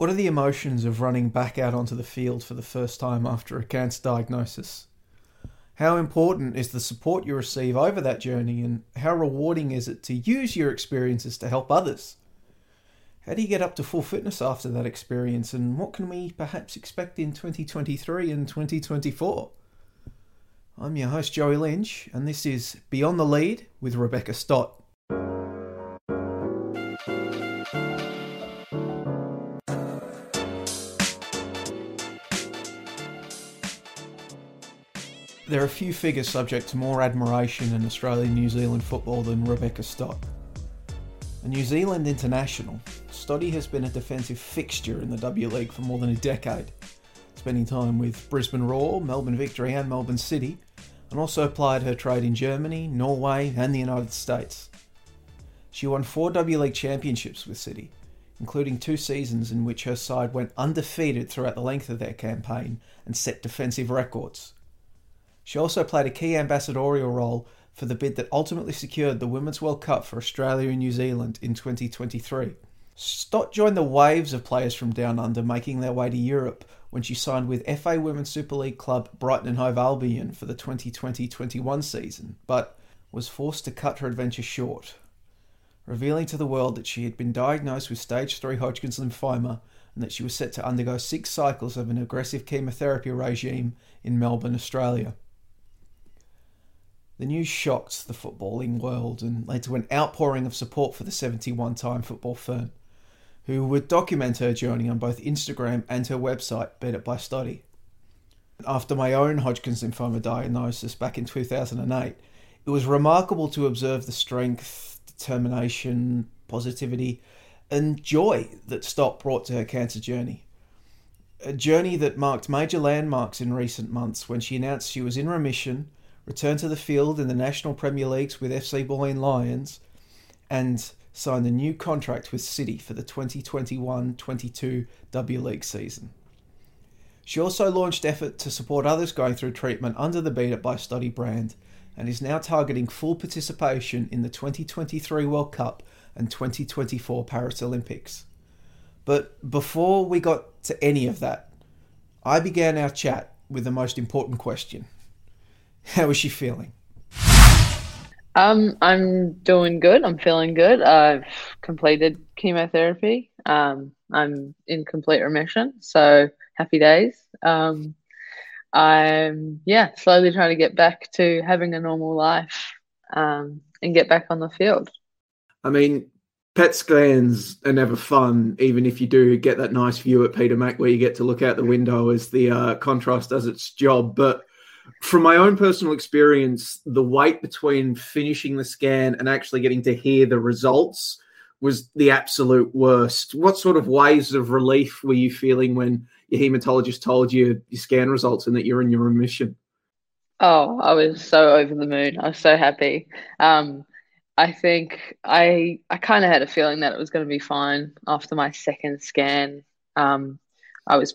What are the emotions of running back out onto the field for the first time after a cancer diagnosis? How important is the support you receive over that journey, and how rewarding is it to use your experiences to help others? How do you get up to full fitness after that experience, and what can we perhaps expect in 2023 and 2024? I'm your host, Joey Lynch, and this is Beyond the Lead with Rebecca Stott. There are few figures subject to more admiration in Australian New Zealand football than Rebecca Stott. A New Zealand international, Stotty has been a defensive fixture in the W League for more than a decade, spending time with Brisbane Roar, Melbourne Victory, and Melbourne City, and also applied her trade in Germany, Norway, and the United States. She won four W League championships with City, including two seasons in which her side went undefeated throughout the length of their campaign and set defensive records. She also played a key ambassadorial role for the bid that ultimately secured the Women's World Cup for Australia and New Zealand in 2023. Stott joined the waves of players from Down Under making their way to Europe when she signed with FA Women's Super League club Brighton and Hove Albion for the 2020-21 season, but was forced to cut her adventure short, revealing to the world that she had been diagnosed with stage 3 Hodgkin's lymphoma and that she was set to undergo six cycles of an aggressive chemotherapy regime in Melbourne, Australia. The news shocked the footballing world and led to an outpouring of support for the 71 time Football Fern, who would document her journey on both Instagram and her website, Beat by Stotty. After my own Hodgkin's lymphoma diagnosis back in 2008, it was remarkable to observe the strength, determination, positivity, and joy that Stott brought to her cancer journey. A journey that marked major landmarks in recent months when she announced she was in remission returned to the field in the National Premier Leagues with FC Bulleen Lions, and signed a new contract with City for the 2021 22 W League season. She also launched effort to support others going through treatment under the Beat It by Stotty brand and is now targeting full participation in the 2023 World Cup and 2024 Paris Olympics. But before we got to any of that, I began our chat with the most important question. How is she feeling? Um, I'm doing good. I'm feeling good. I've completed chemotherapy. Um, I'm in complete remission, so happy days. Um, I'm yeah, slowly trying to get back to having a normal life um, and get back on the field. I mean, PET scans are never fun, even if you do get that nice view at Peter Mac where you get to look out the window as the uh, contrast does its job. But from my own personal experience, the wait between finishing the scan and actually getting to hear the results was the absolute worst. What sort of waves of relief were you feeling when your hematologist told you your scan results and that you're in your remission? Oh, I was so over the moon. I was so happy. Um, I think I I kind of had a feeling that it was going to be fine after my second scan. Um, I was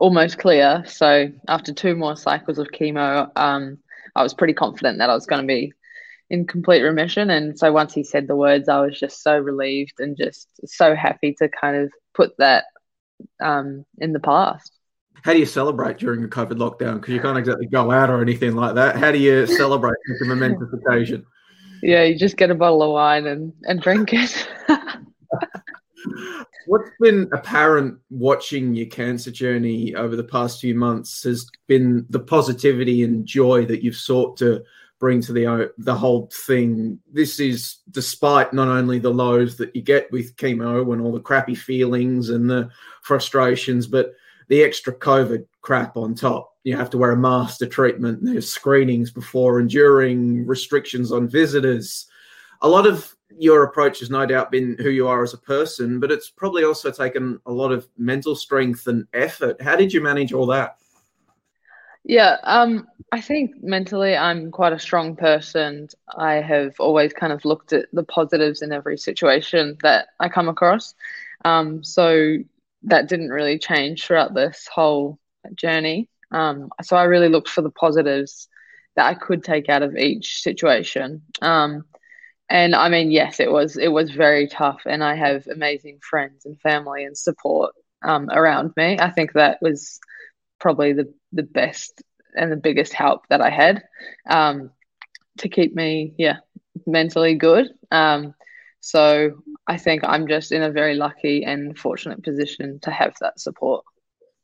almost clear. So after two more cycles of chemo, um, I was pretty confident that I was going to be in complete remission. And so once he said the words, I was just so relieved and just so happy to kind of put that um, in the past. How do you celebrate during a COVID lockdown? Because you can't exactly go out or anything like that. How do you celebrate such a momentous occasion? Yeah, you just get a bottle of wine and, and drink it. What's been apparent watching your cancer journey over the past few months has been the positivity and joy that you've sought to bring to the uh, the whole thing. This is despite not only the lows that you get with chemo and all the crappy feelings and the frustrations, but the extra COVID crap on top. You have to wear a mask to treatment. There's screenings before and during, restrictions on visitors. A lot of your approach has no doubt been who you are as a person, but it's probably also taken a lot of mental strength and effort. How did you manage all that? Yeah, um, I think mentally I'm quite a strong person. I have always kind of looked at the positives in every situation that I come across. Um, so that didn't really change throughout this whole journey. Um, so I really looked for the positives that I could take out of each situation. Um, and I mean, yes, it was it was very tough, and I have amazing friends and family and support um, around me. I think that was probably the, the best and the biggest help that I had um, to keep me, yeah, mentally good. Um, so I think I'm just in a very lucky and fortunate position to have that support.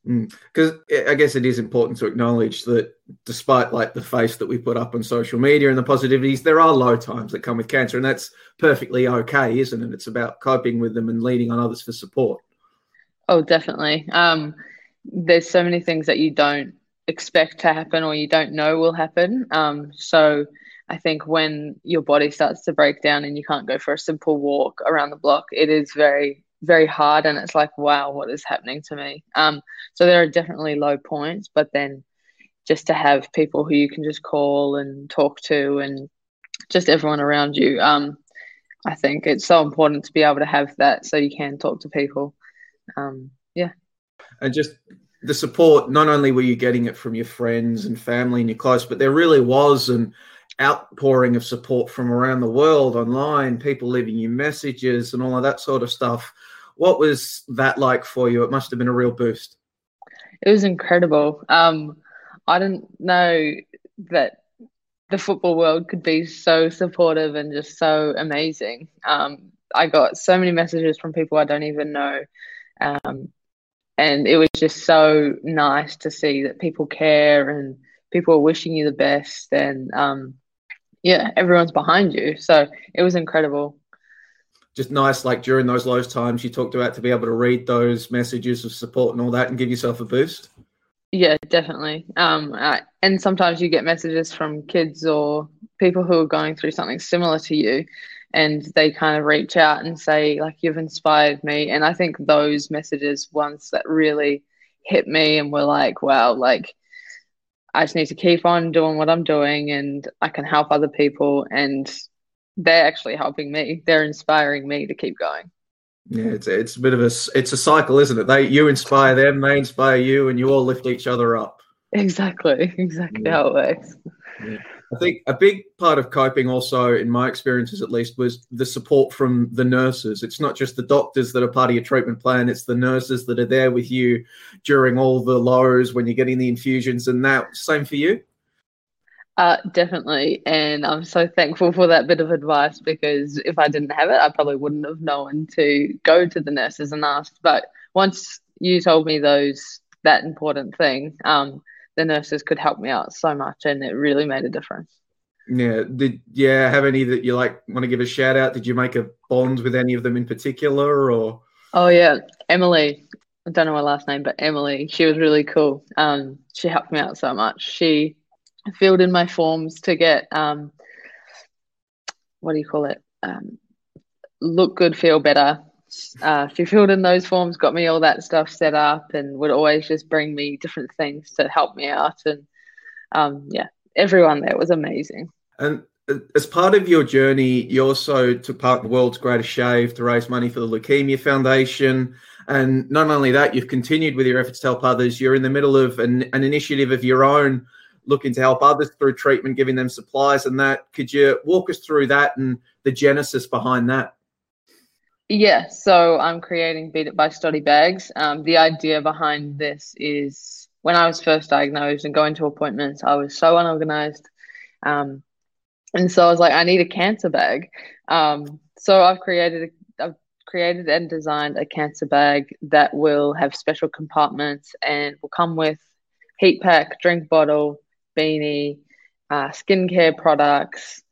Because mm. I guess it is important to acknowledge that despite like the face that we put up on social media and the positivities, there are low times that come with cancer, and that's perfectly okay, isn't it? It's about coping with them and leaning on others for support. Oh, definitely. Um, there's so many things that you don't expect to happen or you don't know will happen. Um, so I think when your body starts to break down and you can't go for a simple walk around the block, it is very very hard and it's like wow what is happening to me? Um so there are definitely low points but then just to have people who you can just call and talk to and just everyone around you um i think it's so important to be able to have that so you can talk to people. Um yeah. And just the support not only were you getting it from your friends and family and your close but there really was an outpouring of support from around the world online people leaving you messages and all of that sort of stuff what was that like for you? It must have been a real boost. It was incredible. Um, I didn't know that the football world could be so supportive and just so amazing. Um, I got so many messages from people I don't even know. Um, and it was just so nice to see that people care and people are wishing you the best. And um, yeah, everyone's behind you. So it was incredible just nice, like during those low times you talked about to be able to read those messages of support and all that and give yourself a boost? Yeah, definitely. Um, uh, and sometimes you get messages from kids or people who are going through something similar to you, and they kind of reach out and say, like, you've inspired me. And I think those messages, ones that really hit me and were like, wow, like, I just need to keep on doing what I'm doing and I can help other people. And they're actually helping me. They're inspiring me to keep going. Yeah, it's a, it's a bit of a it's a cycle, isn't it? They you inspire them, they inspire you, and you all lift each other up. Exactly, exactly yeah. how it works. Yeah. I think a big part of coping, also in my experiences at least, was the support from the nurses. It's not just the doctors that are part of your treatment plan; it's the nurses that are there with you during all the lows when you're getting the infusions, and that same for you. Uh, definitely. And I'm so thankful for that bit of advice because if I didn't have it, I probably wouldn't have known to go to the nurses and ask. But once you told me those, that important thing, um, the nurses could help me out so much and it really made a difference. Yeah. Did yeah have any that you like want to give a shout out? Did you make a bond with any of them in particular or? Oh yeah, Emily. I don't know her last name, but Emily. She was really cool. Um, she helped me out so much. She filled in my forms to get um, what do you call it? Um, look good, feel better. Uh, she filled in those forms, got me all that stuff set up, and would always just bring me different things to help me out. And um, yeah, everyone there was amazing. And as part of your journey, you also took part in the World's Greatest Shave to raise money for the Leukemia Foundation. And not only that, you've continued with your efforts to help others. You're in the middle of an, an initiative of your own looking to help others through treatment, giving them supplies and that. Could you walk us through that and the genesis behind that? Yeah, so I'm creating Beat It by Stotty Bags. Um, the idea behind this is when I was first diagnosed and going to appointments, I was so unorganized. Um, and so I was like, I need a cancer bag. Um, so I've created a, I've created and designed a cancer bag that will have special compartments and will come with heat pack, drink bottle, beanie, uh, skincare products,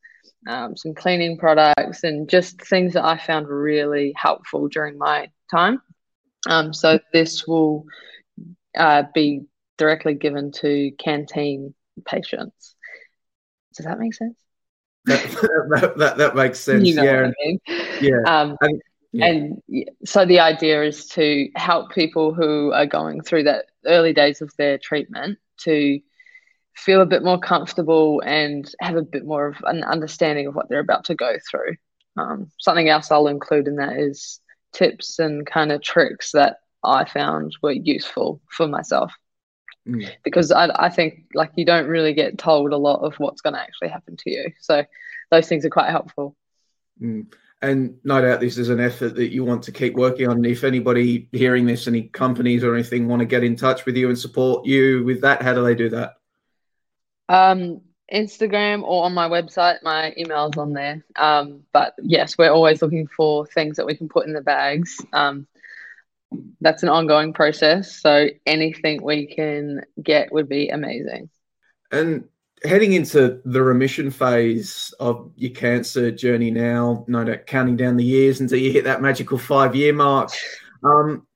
um, some cleaning products, and just things that I found really helpful during my time. Um, so this will uh, be directly given to canteen patients. Does that make sense? that, that, that, makes sense. You know yeah. I mean? Yeah. Um, and, yeah. and so the idea is to help people who are going through that early days of their treatment to feel a bit more comfortable and have a bit more of an understanding of what they're about to go through. Um, something else I'll include in that is tips and kind of tricks that I found were useful for myself. Mm. Because I, I think like you don't really get told a lot of what's going to actually happen to you. So those things are quite helpful. Mm. And no doubt this is an effort that you want to keep working on. If anybody hearing this, any companies or anything want to get in touch with you and support you with that, how do they do that? Um, Instagram or on my website. My email's on there. Um, but yes, we're always looking for things that we can put in the bags. Um, that's an ongoing process. So anything we can get would be amazing. And heading into the remission phase of your cancer journey now, no doubt counting down the years until you hit that magical five year mark. Um,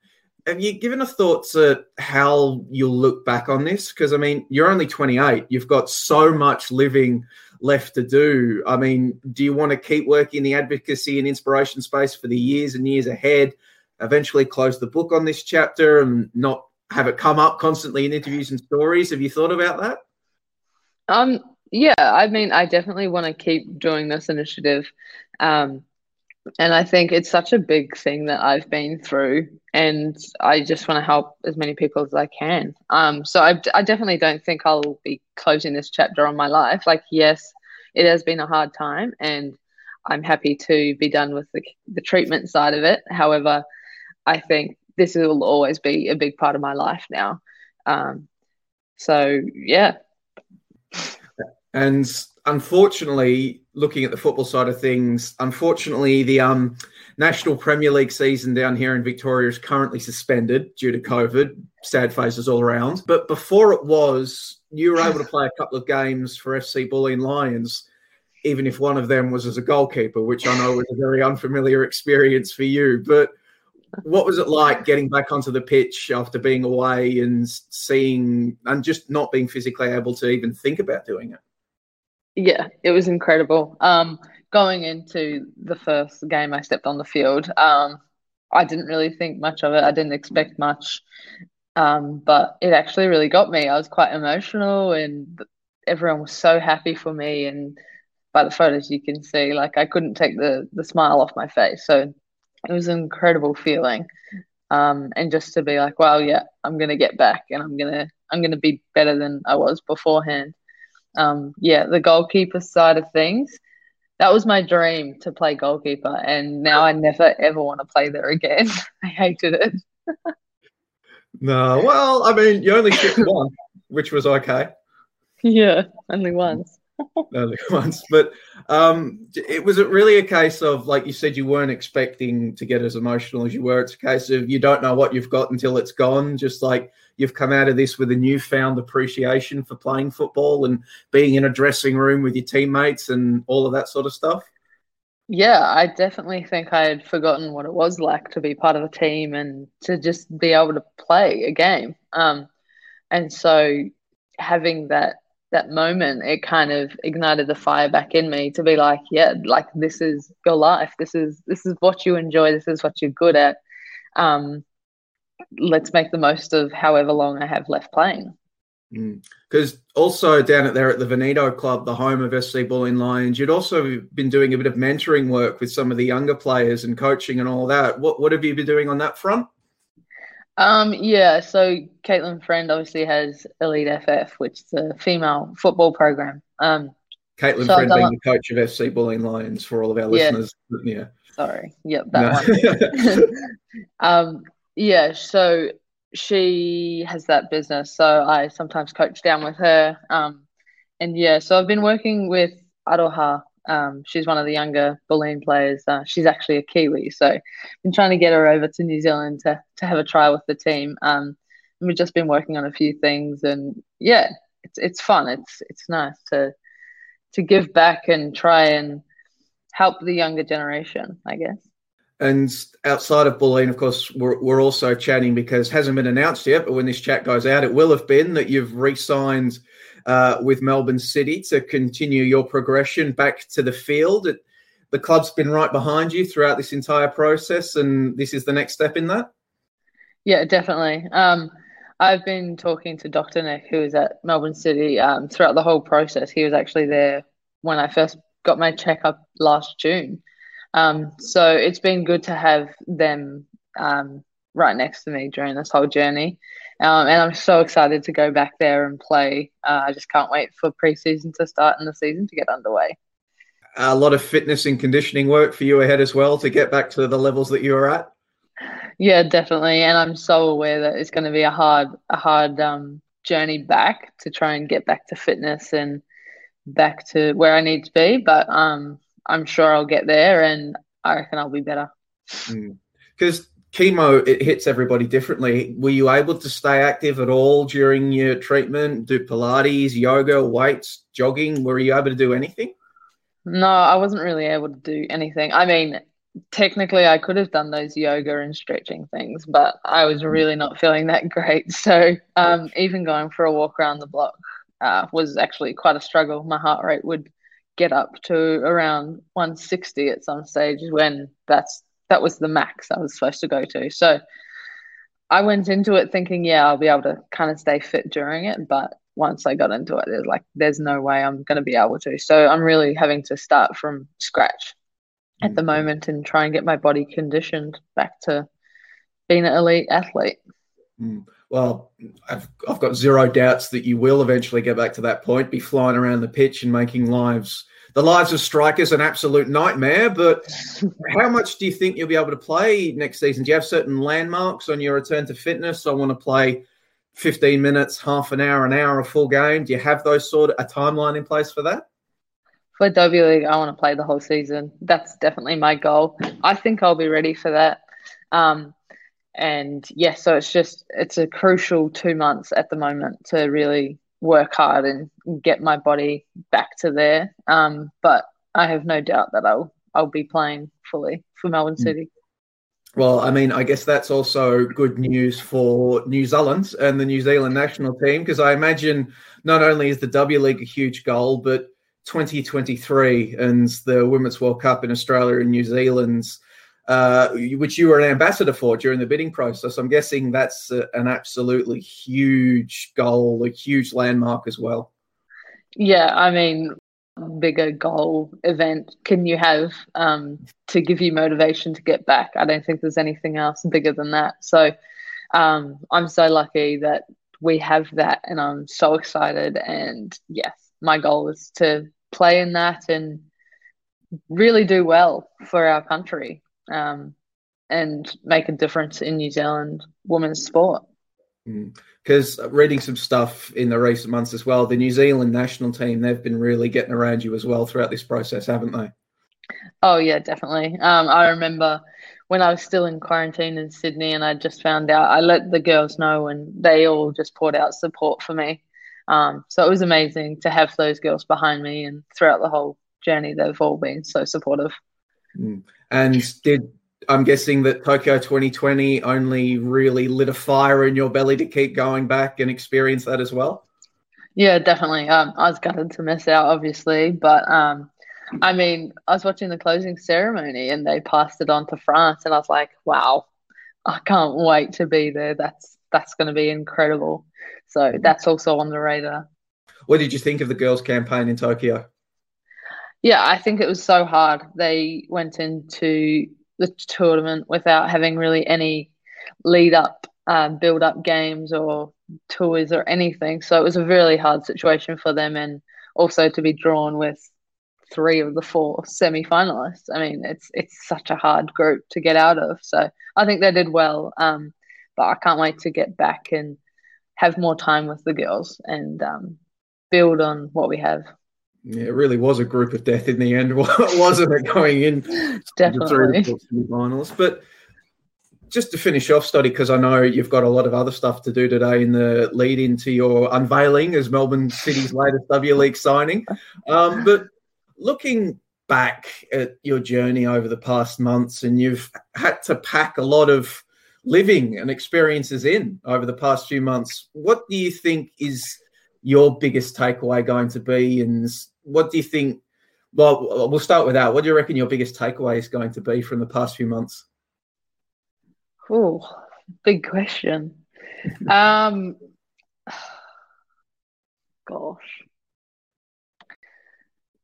have you given a thought to how you'll look back on this? Because I mean, you're only 28. You've got so much living left to do. I mean, do you want to keep working in the advocacy and inspiration space for the years and years ahead? Eventually, close the book on this chapter and not have it come up constantly in interviews and stories. Have you thought about that? Um, yeah, I mean, I definitely want to keep doing this initiative. Um, and I think it's such a big thing that I've been through, and I just want to help as many people as I can. Um, so I, I definitely don't think I'll be closing this chapter on my life. Like, yes, it has been a hard time, and I'm happy to be done with the, the treatment side of it. However, I think this will always be a big part of my life now. Um, so yeah, and unfortunately, looking at the football side of things, unfortunately, the um, National Premier League season down here in Victoria is currently suspended due to COVID. Sad faces all around. But before it was, you were able to play a couple of games for FC Bulleen Lions, even if one of them was as a goalkeeper, which I know was a very unfamiliar experience for you. But what was it like getting back onto the pitch after being away and seeing and just not being physically able to even think about doing it? Yeah, it was incredible. Um, going into the first game, I stepped on the field. Um, I didn't really think much of it. I didn't expect much, um, but it actually really got me. I was quite emotional, and everyone was so happy for me. And by the photos, you can see like I couldn't take the the smile off my face. So it was an incredible feeling. Um, and just to be like, wow, yeah, I'm gonna get back, and I'm gonna I'm gonna be better than I was beforehand. Um, yeah, the goalkeeper side of things, that was my dream to play goalkeeper, and now I never ever want to play there again. I hated it. no, well, I mean, you only shipped one, which was okay. Yeah, only once. only once, but um, it was really a case of, like you said, you weren't expecting to get as emotional as you were. It's a case of you don't know what you've got until it's gone. Just like you've come out of this with a newfound appreciation for playing football and being in a dressing room with your teammates and all of that sort of stuff. Yeah, I definitely think I had forgotten what it was like to be part of a team and to just be able to play a game. Um, and so having that that moment, it kind of ignited the fire back in me to be like, yeah, like this is your life. This is this is what you enjoy. This is what you're good at. Um, let's make the most of however long I have left playing. Because mm. also down at there at the Veneto Club, the home of FC Bulleen Lions, you'd also been doing a bit of mentoring work with some of the younger players and coaching and all that. What what have you been doing on that front? Um, yeah, so Caitlin Friend obviously has Elite FF, which is a female football program. Um, Caitlin so Friend being the coach of FC Bulleen Lions for all of our yeah. listeners. Yeah. Sorry. Yep, that no. one. um, yeah, so she has that business. So I sometimes coach down with her. Um, and yeah, so I've been working with Aroha um, she's one of the younger Bulleen players. Uh, she's actually a Kiwi, so I've been trying to get her over to New Zealand to to have a try with the team. Um, and we've just been working on a few things, and yeah, it's it's fun. It's it's nice to to give back and try and help the younger generation, I guess. And outside of Bulleen, of course, we're, we're also chatting because hasn't been announced yet, but when this chat goes out, it will have been that you've re-signed uh, with Melbourne City to continue your progression back to the field. It, the club's been right behind you throughout this entire process, and this is the next step in that. Yeah, definitely. Um, I've been talking to Dr. Nick, who is at Melbourne City, um, throughout the whole process. He was actually there when I first got my checkup last June. Um, so it's been good to have them um, right next to me during this whole journey. Um, and I'm so excited to go back there and play. Uh, I just can't wait for preseason to start and the season to get underway. a lot of fitness and conditioning work for you ahead as well to get back to the levels that you were at. Yeah, definitely, and I'm so aware that it's going to be a hard, a hard um, journey back to try and get back to fitness and back to where I need to be. But um, I'm sure I'll get there, and I reckon I'll be better. Because mm. Chemo, it hits everybody differently. Were you able to stay active at all during your treatment? Do Pilates, yoga, weights, jogging? Were you able to do anything? No, I wasn't really able to do anything. I mean, technically, I could have done those yoga and stretching things, but I was mm. really not feeling that great. So, um, even going for a walk around the block uh, was actually quite a struggle. My heart rate would get up to around 160 at some stage when that's that was the max I was supposed to go to. So I went into it thinking, yeah, I'll be able to kind of stay fit during it, but once I got into it, there's like there's no way I'm going to be able to. So I'm really having to start from scratch at the mm. moment and try and get my body conditioned back to being an elite athlete. Mm. Well, I've, I've got zero doubts that you will eventually get back to that point, be flying around the pitch and making lives the lives of strikers an absolute nightmare. But how much do you think you'll be able to play next season? Do you have certain landmarks on your return to fitness? I want to play 15 minutes, half an hour, an hour, a full game. Do you have those sort of a timeline in place for that? For W League, I want to play the whole season. That's definitely my goal. I think I'll be ready for that. Um, and yeah, so it's just it's a crucial two months at the moment to really work hard and get my body back to there. Um, but I have no doubt that I'll I'll be playing fully for Melbourne mm. City. Well, I mean, I guess that's also good news for New Zealand and the New Zealand national team because I imagine not only is the W League a huge goal, but 2023 and the Women's World Cup in Australia and New Zealand's uh, which you were an ambassador for during the bidding process. I'm guessing that's a, an absolutely huge goal, a huge landmark as well. Yeah, I mean, bigger goal event can you have um, to give you motivation to get back? I don't think there's anything else bigger than that. So um, I'm so lucky that we have that, and I'm so excited. And yes, my goal is to play in that and really do well for our country um, and make a difference in New Zealand women's sport. Because mm. reading some stuff in the recent months as well, the New Zealand national team, they've been really getting around you as well throughout this process, haven't they? Oh, yeah, definitely. Um, I remember when I was still in quarantine in Sydney and I just found out, I let the girls know and they all just poured out support for me. Um, so it was amazing to have those girls behind me and throughout the whole journey, they've all been so supportive. Mm. And did I'm guessing that Tokyo 2020 only really lit a fire in your belly to keep going back and experience that as well? Yeah, definitely. Um, I was gutted to miss out, obviously, but um, I mean, I was watching the closing ceremony and they passed it on to France, and I was like, wow, I can't wait to be there. That's that's going to be incredible. So that's also on the radar. What did you think of the girls' campaign in Tokyo? Yeah, I think it was so hard. They went into the tournament without having really any lead up, um, build up games or tours or anything. So it was a really hard situation for them, and also to be drawn with three of the four semi finalists. I mean, it's it's such a hard group to get out of. So I think they did well. Um, but I can't wait to get back and have more time with the girls and um, build on what we have. Yeah, it really was a group of death in the end, wasn't it? Going in Definitely. through the finals, but just to finish off, Stotty, because I know you've got a lot of other stuff to do today in the lead into your unveiling as Melbourne City's latest W League signing. Um, but looking back at your journey over the past months, and you've had to pack a lot of living and experiences in over the past few months. What do you think is your biggest takeaway going to be, and what do you think? Well, we'll start with that. What do you reckon your biggest takeaway is going to be from the past few months? Oh, big question. um, gosh,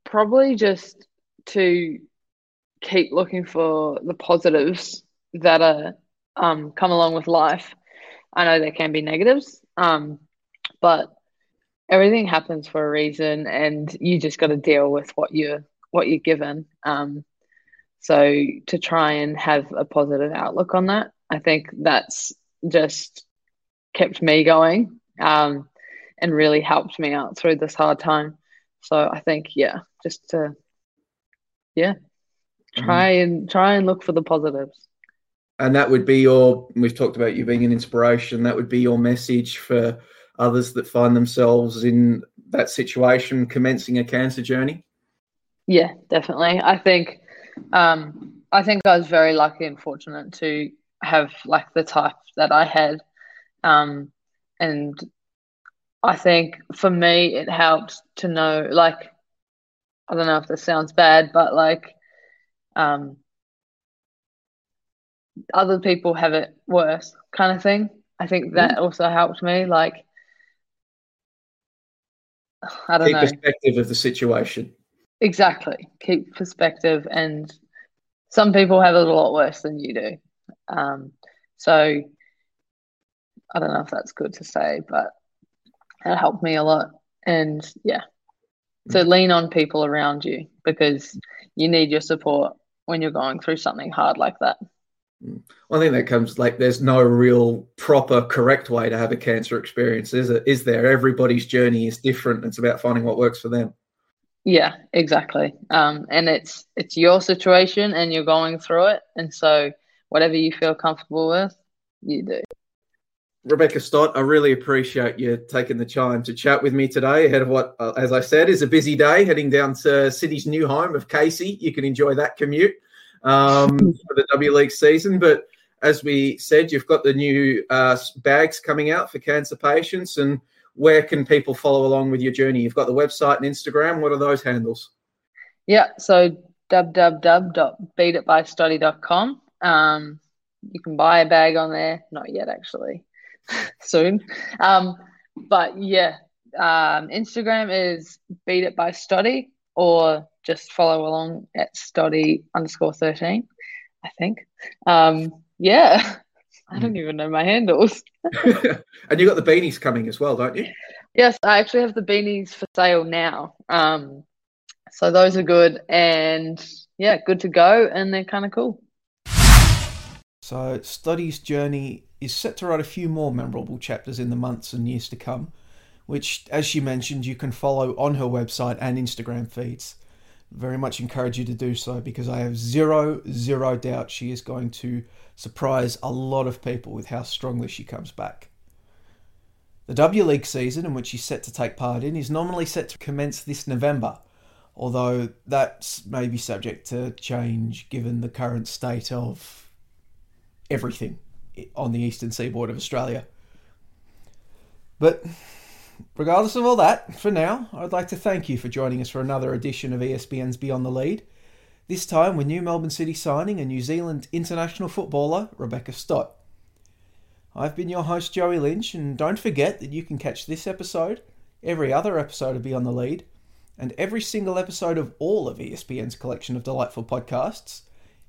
probably just to keep looking for the positives that are um, come along with life. I know there can be negatives, um, but everything happens for a reason and you just got to deal with what you're what you're given. Um, so to try and have a positive outlook on that, I think that's just kept me going um, and really helped me out through this hard time. So I think, yeah, just to, yeah, try mm. and try and look for the positives. And that would be your. We've talked about you being an inspiration. That would be your message for others that find themselves in that situation, commencing a cancer journey. Yeah, definitely. I think, um, I think I was very lucky and fortunate to have like the type that I had, um, and I think for me it helped to know like I don't know if this sounds bad, but like um, other people have it worse, kind of thing. I think that mm-hmm. also helped me. Like I don't Keep know perspective of the situation. Exactly. Keep perspective, and some people have it a lot worse than you do. Um, so I don't know if that's good to say, but it helped me a lot. And yeah, so mm. lean on people around you because you need your support when you're going through something hard like that. I think that comes like there's no real proper correct way to have a cancer experience, is it? Is there? Everybody's journey is different. It's about finding what works for them. Yeah, exactly. Um, and it's it's your situation, and you're going through it, and so whatever you feel comfortable with, you do. Rebecca Stott, I really appreciate you taking the time to chat with me today ahead of what, uh, as I said, is a busy day heading down to City's new home of Casey. You can enjoy that commute um, for the W League season. But as we said, you've got the new uh, bags coming out for cancer patients. And where can people follow along with your journey? You've got the website and Instagram. What are those handles? Yeah, so www.beatitbystotty.com. Um, you can buy a bag on there. Not yet, actually. soon. Um, but yeah, um, Instagram is beat it by Stotty or just follow along at Stotty underscore 13, I think. Um, yeah, I don't even know my handles. and you got the beanies coming as well, don't you? Yes, I actually have the beanies for sale now. Um, so those are good and yeah, good to go and they're kind of cool. So, Stotty's journey is set to write a few more memorable chapters in the months and years to come, which, as she mentioned, you can follow on her website and Instagram feeds. Very much encourage you to do so because I have zero, zero doubt she is going to surprise a lot of people with how strongly she comes back. The W League season, in which she's set to take part in, is nominally set to commence this November, although that may be subject to change given the current state of everything on the eastern seaboard of Australia. But regardless of all that, for now, I'd like to thank you for joining us for another edition of ESPN's Beyond the Lead. This time with New Melbourne City signing a New Zealand international footballer, Rebecca Stott. I've been your host, Joey Lynch, and don't forget that you can catch this episode, every other episode of Beyond the Lead, and every single episode of all of ESPN's collection of delightful podcasts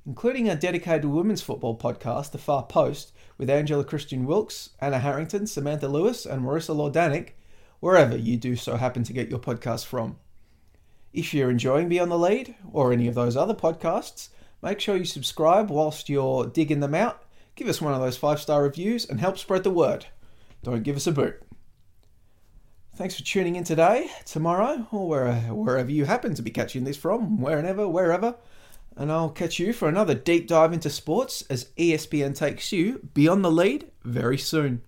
including our dedicated women's football podcast, The Far Post, with Angela Christian Wilkes, Anna Harrington, Samantha Lewis, and Marissa Lordanic, wherever you do so happen to get your podcast from. If you're enjoying Beyond the Lead or any of those other podcasts, make sure you subscribe whilst you're digging them out. Give us one of those five star reviews and help spread the word. Don't give us a boot. Thanks for tuning in today, tomorrow, or wherever you happen to be catching this from, wherever, wherever and I'll catch you for another deep dive into sports as ESPN takes you beyond the lead very soon.